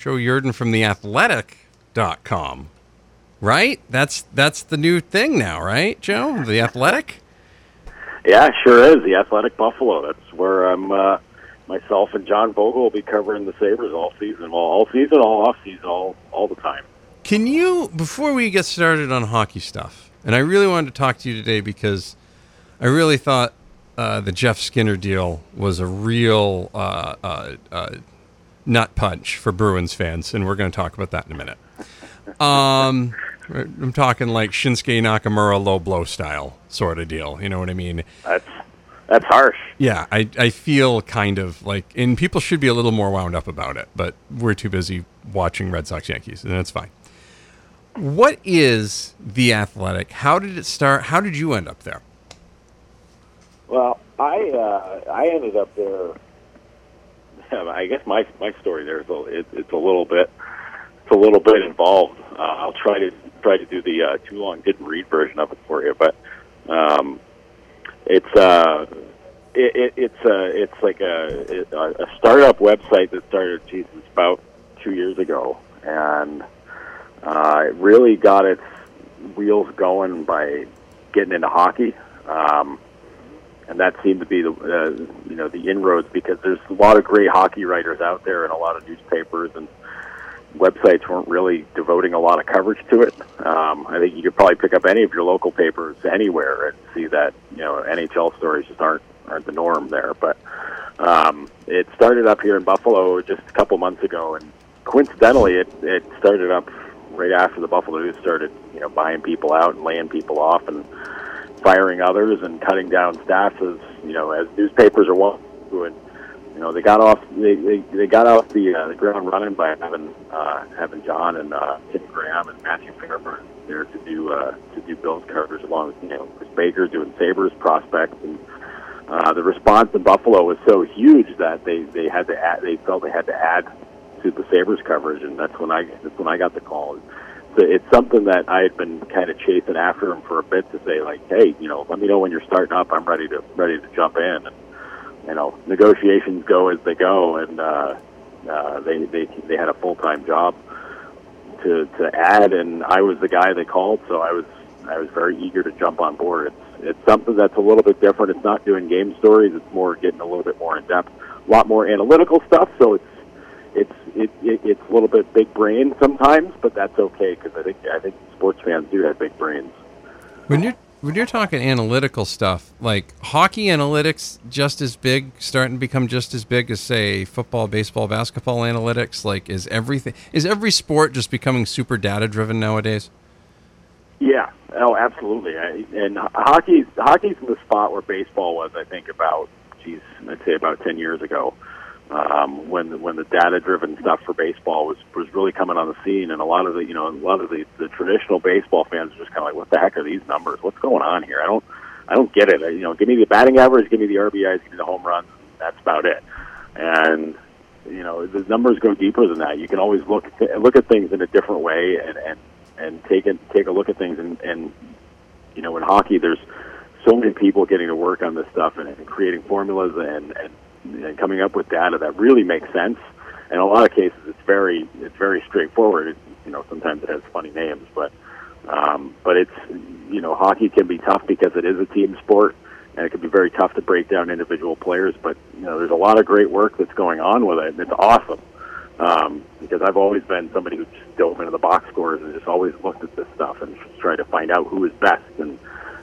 Joe Yerdon from the athletic.com. Right? That's that's the new thing now, right, Joe? The Athletic? Yeah, sure is. The Athletic Buffalo. That's where I'm uh, myself and John Vogl will be covering the Sabres all season. Well, all season, all off season, all all the time. Can you before we get started on hockey stuff, and I really wanted to talk to you today because I really thought uh, the Jeff Skinner deal was a real uh, uh, uh nut punch for Bruins fans, and we're going to talk about that in a minute. Um, I'm talking like Shinsuke Nakamura low blow style sort of deal. You know what I mean? That's that's harsh. Yeah, I, I feel kind of like, and people should be a little more wound up about it, but we're too busy watching Red Sox Yankees, and that's fine. What is the Athletic? How did it start? How did you end up there? Well, I uh, I ended up there. I guess my my story there is a, it, it's a little bit it's a little bit involved. Uh, I'll try to try to do the uh, too long didn't read version of it for you, but um, it's uh, it, it, it's uh, it's like a a startup website that started Jesus about two years ago, and uh, it really got its wheels going by getting into hockey. Um, and that seemed to be the uh, you know the inroads because there's a lot of great hockey writers out there and a lot of newspapers and websites weren't really devoting a lot of coverage to it. Um, I think you could probably pick up any of your local papers anywhere and see that you know NHL stories just aren't aren't the norm there. But um, it started up here in Buffalo just a couple months ago, and coincidentally, it it started up right after the Buffalo News started you know buying people out and laying people off and firing others and cutting down staffs as you know as newspapers are wanting to and you know they got off they they, they got off the, uh, the ground running by having uh, having John and uh, Tim Graham and Matthew Fairburn there to do uh, to do Bills coverage along with you know Chris Baker doing Sabres prospects. And uh, the response in Buffalo was so huge that they they had to add, they felt they had to add to the Sabres coverage. And that's when I that's when I got the call. So it's something that I had been kind of chasing after him for a bit to say like, hey, you know, let me know when you're starting up. I'm ready to ready to jump in. And, you know, negotiations go as they go, and uh, uh, they they they had a full time job to to add, and I was the guy they called, so I was I was very eager to jump on board. It's it's something that's a little bit different. It's not doing game stories. It's more getting a little bit more in depth, a lot more analytical stuff. So it's it's it, it it's a little bit big brain sometimes, but that's okay because I think I think sports fans do have big brains. When you're when you're talking analytical stuff, like hockey analytics, just as big, starting to become just as big as say football, baseball, basketball analytics. Like, is everything is every sport just becoming super data driven nowadays? Yeah. Oh, absolutely. I, and hockey hockey's in the spot where baseball was, I think, about geez, I'd say about ten years ago um, when when the data driven stuff for baseball was was really coming on the scene, and a lot of the you know a lot of the, the traditional baseball fans are just kind of like, what the heck are these numbers? What's going on here? I don't I don't get it. You know, give me the batting average, give me the RBIs, give me the home runs. That's about it. And you know, the numbers go deeper than that. You can always look look at things in a different way and and and take it take a look at things and and you know, in hockey, there's so many people getting to work on this stuff and, and creating formulas and and and coming up with data that really makes sense. In a lot of cases, it's very it's very straightforward. It, you know, sometimes it has funny names, but um, but it's you know, hockey can be tough because it is a team sport, and it can be very tough to break down individual players. But you know, there's a lot of great work that's going on with it, and it's awesome. Um, because I've always been somebody who just dove into the box scores and just always looked at this stuff and tried to find out who is best and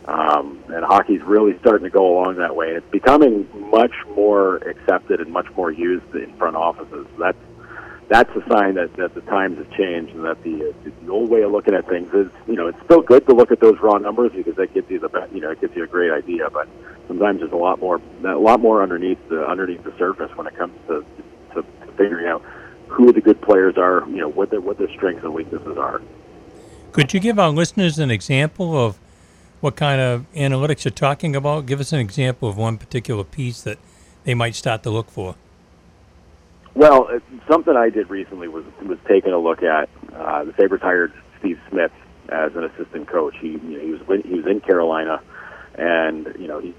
um, and hockey's really starting to go along that way. And it's becoming much more accepted and much more used in front offices. That's that's a sign that, that the times have changed and that the the old way of looking at things is you know it's still good to look at those raw numbers because that gives you the you know it gives you a great idea but sometimes there's a lot more a lot more underneath the underneath the surface when it comes to to, to figuring out who the good players are you know what their what their strengths and weaknesses are. Could you give our listeners an example of what kind of analytics you're talking about? Give us an example of one particular piece that they might start to look for. Well, something I did recently was was taking a look at uh, the Sabres hired Steve Smith as an assistant coach. He you know, he was he was in Carolina, and you know he,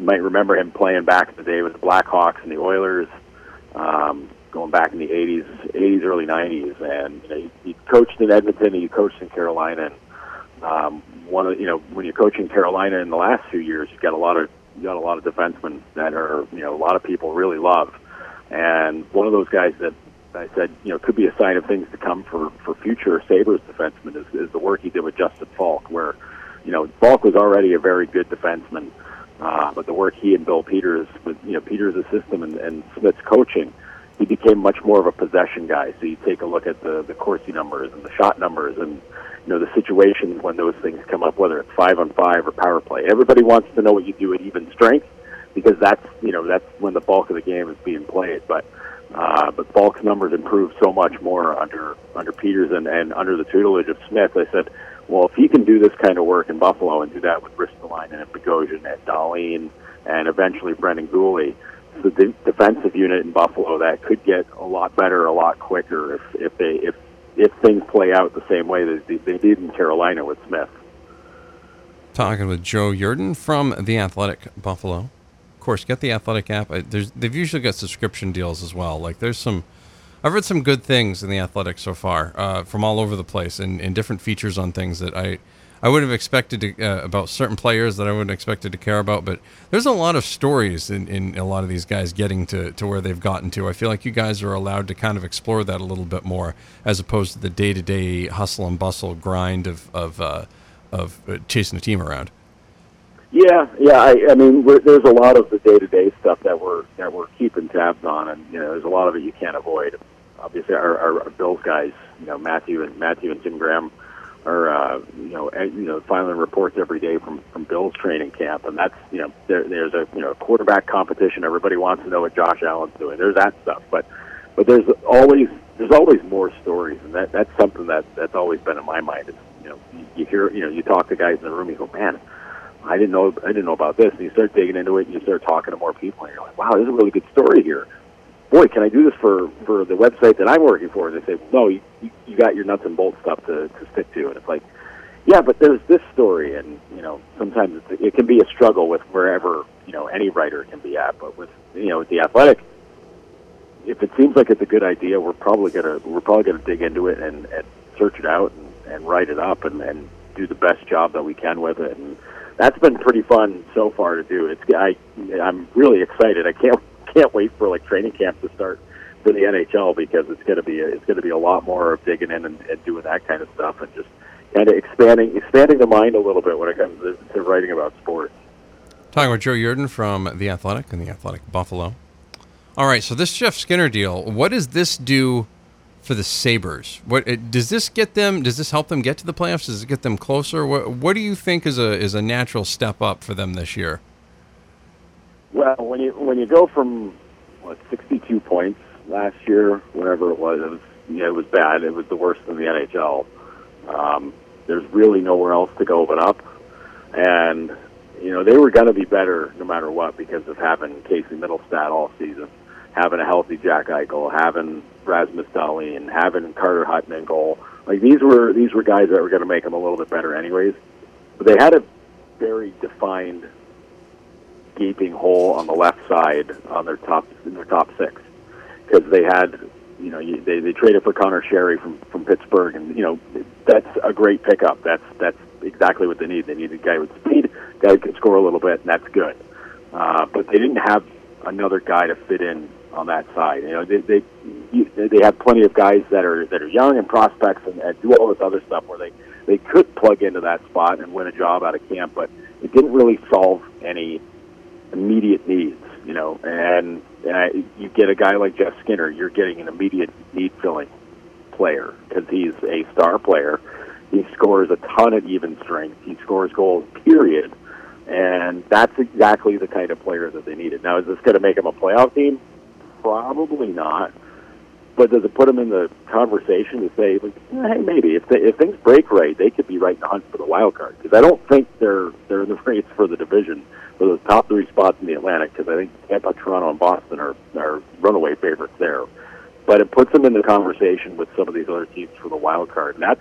might remember him playing back in the day with the Blackhawks and the Oilers. Um, going back in the '80s, '80s, early '90s, and you know, he, he coached in Edmonton, and he coached in Carolina. And, um, one of you know when you're coaching Carolina in the last few years, you've got a lot of you got a lot of defensemen that are you know a lot of people really love, and one of those guys that I said you know could be a sign of things to come for for future Sabres defensemen is, is the work he did with Justin Faulk, where you know Faulk was already a very good defenseman, uh, but the work he and Bill Peters with you know Peters' system and, and Smith's coaching, he became much more of a possession guy. So you take a look at the the Corsi numbers and the shot numbers and you know the situations when those things come up, whether it's five on five or power play. Everybody wants to know what you do at even strength because that's you know that's when the bulk of the game is being played. But uh, but Faulk's numbers improved so much more under under Peters and, and under the tutelage of Smith. I said, well, if he can do this kind of work in Buffalo and do that with Ristolainen and Bogosian and Dahlin and eventually Brendan Guhle, the defensive unit in Buffalo that could get a lot better, a lot quicker if if they if if things play out the same way that they, did in Carolina with Smith. Talking with Joe Yerdon from the Athletic Buffalo. Of course, get the Athletic app. There's, they've usually got subscription deals as well. Like there's some, I've read some good things in the Athletic so far uh, from all over the place and, and different features on things that I I would have expected to, uh, about certain players that I wouldn't expected to care about. But there's a lot of stories in, in a lot of these guys getting to, to where they've gotten to. I feel like you guys are allowed to kind of explore that a little bit more as opposed to the day to day hustle and bustle grind of of uh, of uh, chasing a team around. Yeah, yeah. I, I mean, there's a lot of the day to day stuff that we're that we're keeping tabs on, and you know, there's a lot of it you can't avoid. Obviously, our, our, our Bills guys, you know, Matthew and Matthew and Tim Graham or uh, you know, you know, filing reports every day from from Bill's training camp, and that's you know, there, there's a you know quarterback competition. Everybody wants to know what Josh Allen's doing. There's that stuff, but but there's always there's always more stories, and that that's something that that's always been in my mind. It's, you know, you, you hear you know, you talk to guys in the room, you go, man. I didn't know I didn't know about this, and you start digging into it, and you start talking to more people, and you're like, "Wow, this is a really good story here." Boy, can I do this for for the website that I'm working for? And they say, no, you you got your nuts and bolts stuff to to stick to, and it's like, yeah, but there's this story, and you know, sometimes it's, it can be a struggle with wherever you know any writer can be at, but with you know with the athletic. If it seems like it's a good idea, we're probably gonna we're probably gonna dig into it and, and search it out and, and write it up and, and do the best job that we can with it. And that's been pretty fun so far to do. It's I I'm really excited. I can't can't wait for like training camp to start for the NHL because it's going to be a, it's going to be a lot more of digging in and, and doing that kind of stuff and just kind of expanding expanding the mind a little bit when it comes to, to writing about sports. Talking with Joe Yerdon from the Athletic and the Athletic Buffalo. All right, so this Jeff Skinner deal, what does this do for the Sabres? What does this get them? Does this help them get to the playoffs? Does it get them closer? What What do you think is a is a natural step up for them this year? Well, when you when you go from what 62 points last year, whatever it was, it was yeah, it was bad. It was the worst in the NHL. Um, there's really nowhere else to go but up, and you know they were going to be better no matter what because of having Casey Mittelstadt all season, having a healthy Jack Eichel, having Rasmus Dahlin, having Carter Hutton in goal. Like these were these were guys that were going to make them a little bit better anyways. But they had a very defined gaping hole on the left side on their top in their top six. Because they had you know they they traded for Conor Sheary from from Pittsburgh and you know that's a great pickup. That's that's exactly what they need. They need a guy with speed guy who can score a little bit and that's good. Uh, but they didn't have another guy to fit in on that side. You know they they they have plenty of guys that are that are young and prospects and, and do all this other stuff where they they could plug into that spot and win a job out of camp but it didn't really solve any immediate needs, you know, and, and you get a guy like Jeff Skinner, you're getting an immediate need filling player because he's a star player. He scores a ton of even strength. He scores goals, period. And that's exactly the kind of player that they needed. Now, is this going to make him a playoff team? Probably not. But does it put them in the conversation to say, like, eh, hey, maybe if they, if things break right, they could be right in the hunt for the wild card? Because I don't think they're they're in the race for the division for the top three spots in the Atlantic because I think Tampa, Toronto, and Boston are, are runaway favorites there. But it puts them in the conversation with some of these other teams for the wild card, and that's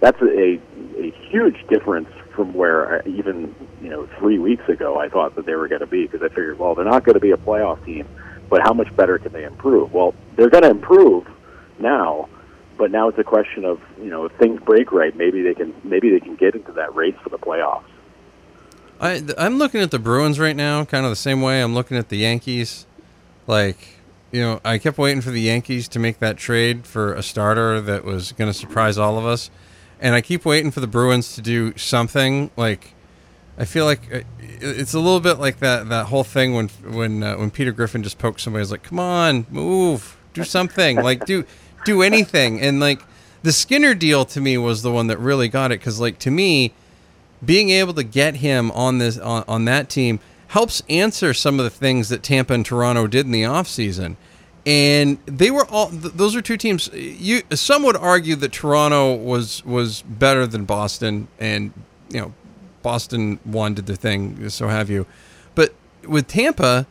that's a a huge difference from where uh, even you know three weeks ago I thought that they were going to be because I figured well they're not going to be a playoff team, but how much better can they improve? Well, they're going to improve now, but now it's a question of you know if things break right, maybe they can maybe they can get into that race for the playoffs. I I'm looking at the Bruins right now, kind of the same way I'm looking at the Yankees. Like, you know, I kept waiting for the Yankees to make that trade for a starter that was going to surprise all of us, and I keep waiting for the Bruins to do something. Like, I feel like uh, it's a little bit like that that whole thing when when uh, when Peter Griffin just poked somebody. Like, "Come on, move, do something, like do do anything." And like the Skinner deal to me was the one that really got it because, like, to me being able to get him on this on, on that team helps answer some of the things that Tampa and Toronto did in the offseason. And they were all th- those are two teams you some would argue that Toronto was was better than Boston and you know Boston won did their thing so have you. But with Tampa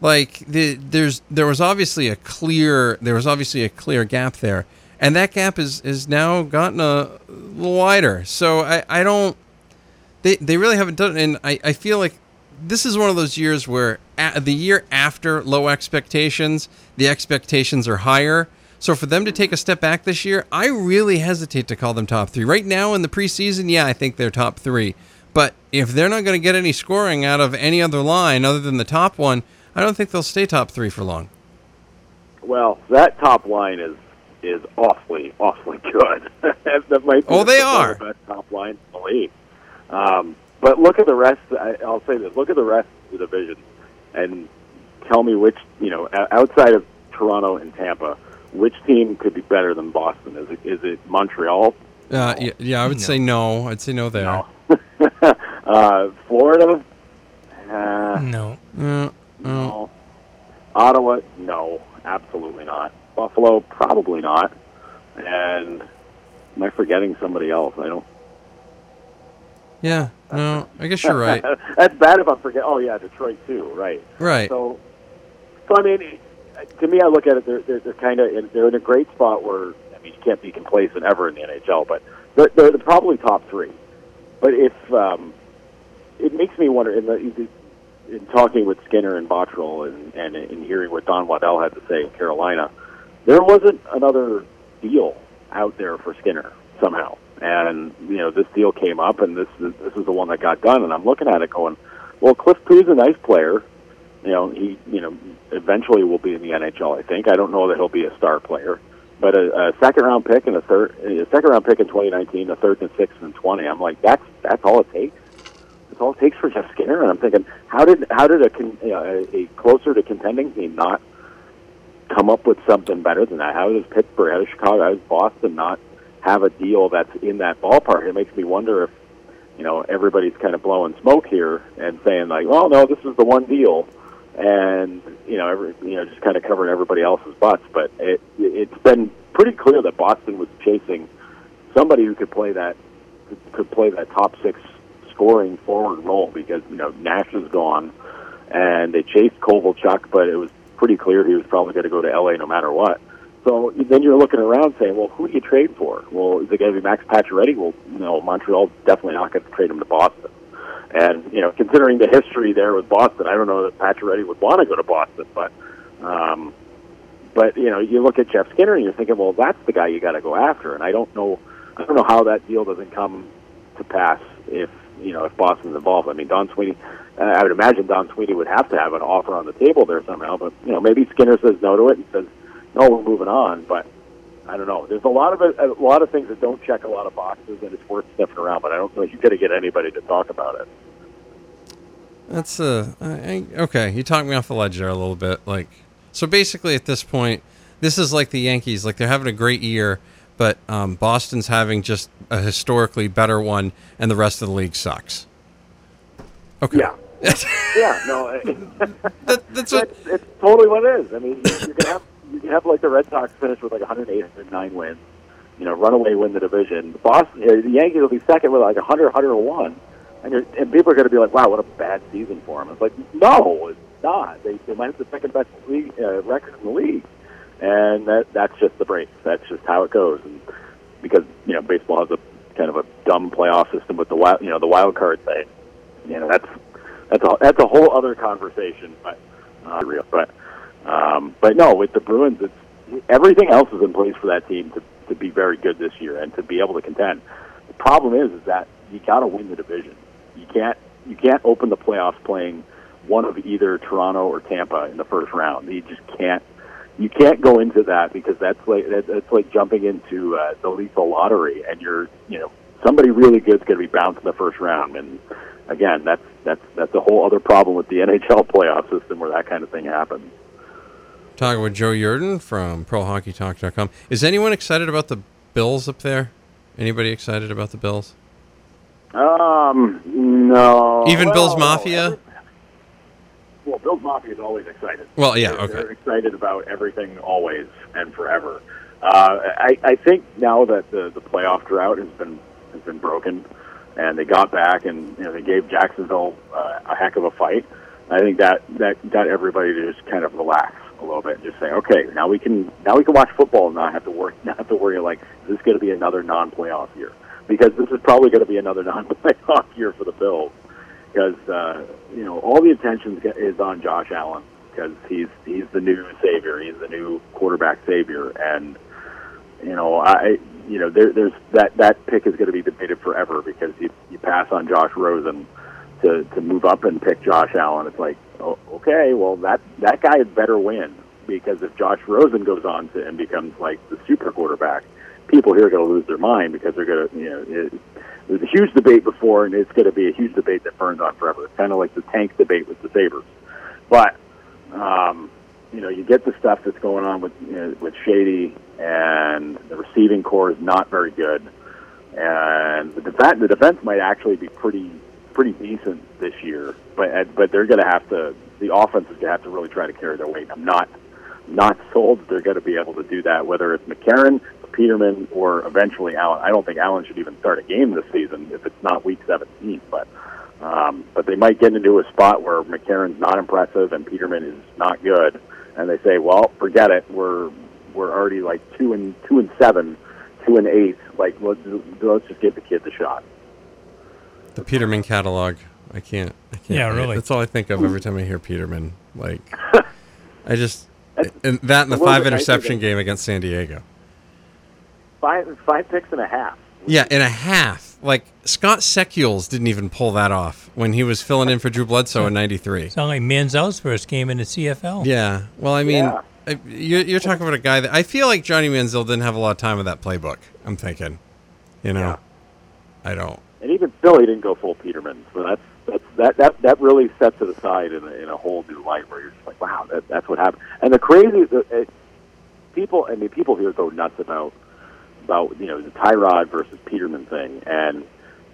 like the, there's there was obviously a clear there was obviously a clear gap there and that gap is is now gotten a little wider. So I I don't they they really haven't done it, and I, I feel like this is one of those years where the year after low expectations, the expectations are higher. So for them to take a step back this year, I really hesitate to call them top three. Right now in the preseason, yeah, I think they're top three. But if they're not going to get any scoring out of any other line other than the top one, I don't think they'll stay top three for long. Well, that top line is is awfully awfully good. that might be oh, they the are best top line in the league. Um, but look at the rest. I, I'll say this: look at the rest of the division, and tell me which you know outside of Toronto and Tampa, which team could be better than Boston? Is it is it Montreal? Uh, yeah, yeah, I would No. say no. I'd say no there. No. uh, Florida? Uh, No. Uh, uh, no. Ottawa? No, absolutely not. Buffalo? Probably not. And am I forgetting somebody else? I don't. Yeah, no, I guess you're right. That's bad if I forget. Oh yeah, Detroit too. Right. Right. So, so I mean, to me, I look at it. They're they're, they're kind of they're in a great spot where I mean, you can't be complacent ever in the NHL, but they're they're, they're probably top three. But if um, it makes me wonder in the in talking with Skinner and Botterill and, and in hearing what Don Waddell had to say in Carolina, there wasn't another deal out there for Skinner somehow. And you know, this deal came up, and this is, this is the one that got done. And I'm looking at it, going, "Well, Cliff Pu's a nice player. You know, he you know eventually will be in the NHL. I think. I don't know that he'll be a star player, but a, a second round pick and a third, a second round pick in 2019, a third and sixth in 20. I'm like, that's that's all it takes. That's all it takes for Jeff Skinner. And I'm thinking, how did how did a you know, a closer to contending team not come up with something better than that? How does Pittsburgh, how does Chicago, how does Boston not have a deal that's in that ballpark? It makes me wonder if you know everybody's kind of blowing smoke here and saying like, well, no, this is the one deal, and you know, every you know, just kind of covering everybody else's butts. But it it's been pretty clear that Boston was chasing somebody who could play that could play that top six scoring forward role because you know Nash is gone, and they chased Kovalchuk, but it was pretty clear he was probably going to go to LA no matter what. So then you're looking around saying, well, who do you trade for? Well, is it going to be Max Pacioretty? Well, you know, Montreal's definitely not going to trade him to Boston. And you know, considering the history there with Boston, I don't know that Pacioretty would want to go to Boston, but um, but you know, you look at Jeff Skinner and you're thinking, well, that's the guy you got to go after. And I don't know, I don't know how that deal doesn't come to pass if you know if Boston's involved. I mean, Don Sweeney, uh, I would imagine Don Sweeney would have to have an offer on the table there somehow. But you know, maybe Skinner says no to it and says, no, we're moving on. But I don't know. There's a lot of a lot of things that don't check a lot of boxes, and it's worth sniffing around. But I don't know if you're going to get anybody to talk about it. That's uh, I, okay. You talked me off the ledge there a little bit. Like, so basically, at this point, this is like the Yankees. Like they're having a great year, but um, Boston's having just a historically better one, and the rest of the league sucks. Okay. Yeah. yeah, no, That, that's what. it's, it's totally what it is. I mean, you, you can have you have like the Red Sox finish with like 108, 109 wins, you know, runaway win the division. The Boston, uh, the Yankees will be second with like 100, 101, and you're, and people are going to be like, "Wow, what a bad season for them." It's like, no, it's not. They they might have the second best league uh, record in the league, and that that's just the break. That's just how it goes. And because you know, baseball has a kind of a dumb playoff system with the wild, you know, the wild card thing. You know, that's that's a that's a whole other conversation, but uh, real. But Um, but no, with the Bruins, it's everything else is in place for that team to to be very good this year and to be able to contend. The problem is, is that you got to win the division. You can't you can't open the playoffs playing one of either Toronto or Tampa in the first round. You just can't. You can't go into that because that's like that's like jumping into uh, the lethal lottery, and you're you know somebody really good's going to be bounced in the first round, and again that's that's that's a whole other problem with the NHL playoff system where that kind of thing happens. Talking with Joe Yerdon from ProHockeyTalk.com. Is anyone excited about the Bills up there? Anybody excited about the Bills? Um, no. Even well, Bills Mafia? Well, Bills Mafia is always excited. Well, yeah, They're- okay. They're excited about everything always and forever. Uh, I, I think now that the, the playoff drought has been has been broken, and they got back and you know they gave Jacksonville uh, a heck of a fight. I think that that got everybody to just kind of relax a little bit and just say, okay, now we can now we can watch football and not have to worry not have to worry like is this going to be another non-playoff year? Because this is probably going to be another non-playoff year for the Bills. Because uh, you know all the attention is on Josh Allen because he's he's the new savior, he's the new quarterback savior, and you know I you know there, there's that that pick is going to be debated forever because you you pass on Josh Rosen to to move up and pick Josh Allen. It's like oh, okay, well that that guy had better win because if Josh Rosen goes on to and becomes like the super quarterback, people here are going to lose their mind because they're going to you know. It, there's a huge debate before, and it's going to be a huge debate that burns on forever. It's kind of like the tank debate with the Sabres, but um, you know, you get the stuff that's going on with you know, with Shady, and the receiving corps is not very good, and the defense the defense might actually be pretty pretty decent this year, but but they're going to have to the offense is going to have to really try to carry their weight. I'm not not sold that they're going to be able to do that, whether it's McCarron, Peterman, or eventually Allen. I don't think Allen should even start a game this season if it's not Week 17. But um, but they might get into a spot where McCarron's not impressive and Peterman is not good, and they say, well, forget it. We're we're already like two and two and seven, two and eight. Like let's let's just give the kid the shot. The Peterman catalog. I can't. I can't. Yeah, I- really. That's all I think of every time I hear Peterman. Like, I just and that and the five interception game against San Diego. Five five picks and a half. Yeah, in a half. Like Scott Secules didn't even pull that off when he was filling in for Drew Bledsoe in '93. Sound like Manziel's first game in the CFL. Yeah. Well, I mean, Yeah. I, you're, you're talking about a guy that I feel like Johnny Manziel didn't have a lot of time with that playbook. I'm thinking, you know, Yeah. I don't. Still, he didn't go full Peterman. So that's that's that that that really sets it aside in a, in a whole new light where you're just like, wow, that, that's what happened. And the crazy, the, it, people, I mean, people here go nuts about about you know the Tyrod versus Peterman thing, and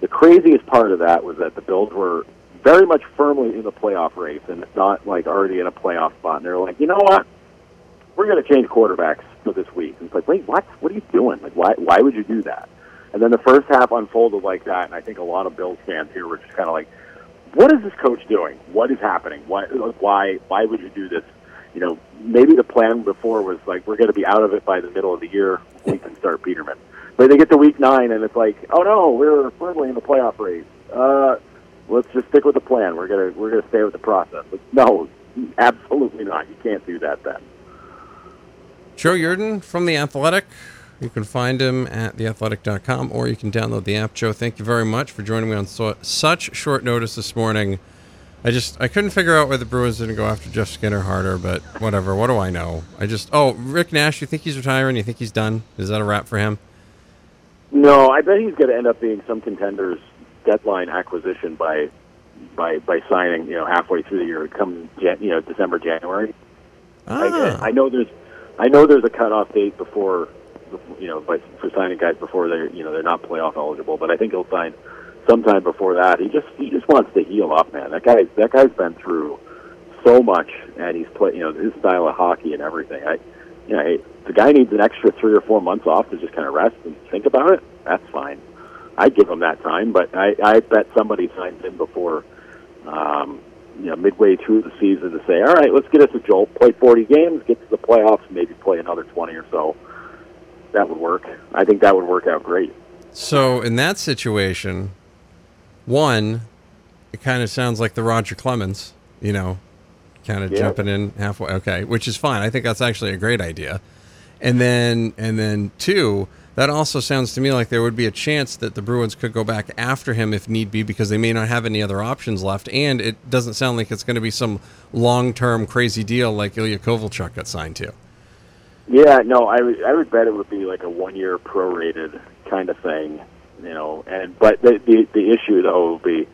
the craziest part of that was that the Bills were very much firmly in the playoff race, and not like already in a playoff spot. And they're like, you know what? We're going to change quarterbacks for this week. And it's like, wait, what? What are you doing? Like, why? Why would you do that? And then the first half unfolded like that, and I think a lot of Bills fans here were just kind of like, "What is this coach doing? What is happening? Why? Why? Why would you do this?" You know, maybe the plan before was like, "We're going to be out of it by the middle of the year. We can start Peterman." But they get to week nine, and it's like, "Oh no, we're firmly in the playoff race. Uh, let's just stick with the plan. We're gonna we're gonna stay with the process." But no, absolutely not. You can't do that then. Joe Yerdon from The Athletic. You can find him at theathletic.com or you can download the app. Joe, thank you very much for joining me on so, such short notice this morning. I just I couldn't figure out why the Bruins didn't go after Jeff Skinner harder, but whatever. What do I know? I just oh Rick Nash. You think he's retiring? You think he's done? Is that a wrap for him? No, I bet he's going to end up being some contender's deadline acquisition by by by signing. You know, halfway through the year, come Jan, you know December, January. Ah, I, I know there's I know there's a cutoff date before, you know, by, for signing guys before they're you know they're not playoff eligible. But I think he'll sign sometime before that. He just he just wants to heal up, man. That guy that guy's been through so much, and he's played you know his style of hockey and everything. I you know hey, the guy needs an extra three or four months off to just kind of rest and think about it. That's fine. I'd give him that time, but I I bet somebody signs him before. Um, you know, midway through the season to say, all right, let's get us a jolt, play 40 games, get to the playoffs, maybe play another 20 or so. That would work. I think that would work out great. so in that situation, one, it kind of sounds like the Roger Clemens. You know, kind of Yeah. jumping in halfway. Okay, which is fine. I think that's actually a great idea. And then and then two, that also sounds to me like there would be a chance that the Bruins could go back after him if need be because they may not have any other options left. And it doesn't sound like it's going to be some long term crazy deal like Ilya Kovalchuk got signed to. Yeah, no, I would I would bet it would be like a one year prorated kind of thing, you know. And but the the, the issue though will be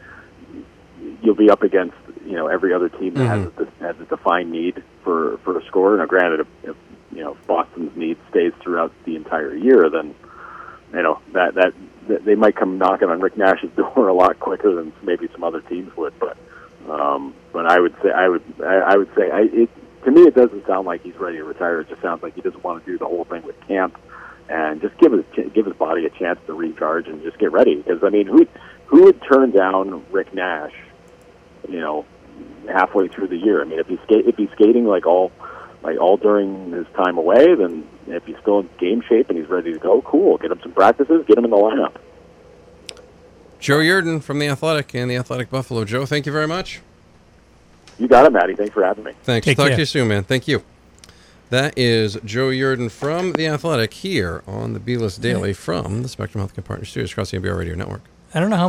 you'll be up against you know every other team that has a, has a defined need for for a scorer. Now, granted, if, if you know if Boston's need stays throughout the entire year, then you know that that, that they might come knocking on Rick Nash's door a lot quicker than maybe some other teams would. But um, but I would say I would I, I would say I, it to me it doesn't sound like he's ready to retire. It just sounds like he doesn't want to do the whole thing with camp and just give his give his body a chance to recharge and just get ready. Because I mean, who who would turn down Rick Nash? You know, halfway through the year. I mean, if he's skate, if he's skating like all like all during his time away, then if he's still in game shape and he's ready to go, cool. Get him some practices. Get him in the lineup. Joe Yerdon from the Athletic and the Athletic Buffalo. Joe, thank you very much. You got it, Maddie. Thanks for having me. Thanks. Take Talk care. to you soon, man. Thank you. That is Joe Yerdon from The Athletic here on the B List Daily from the Spectrum Healthcare Partners Studios across the NBR Radio Network. I don't know how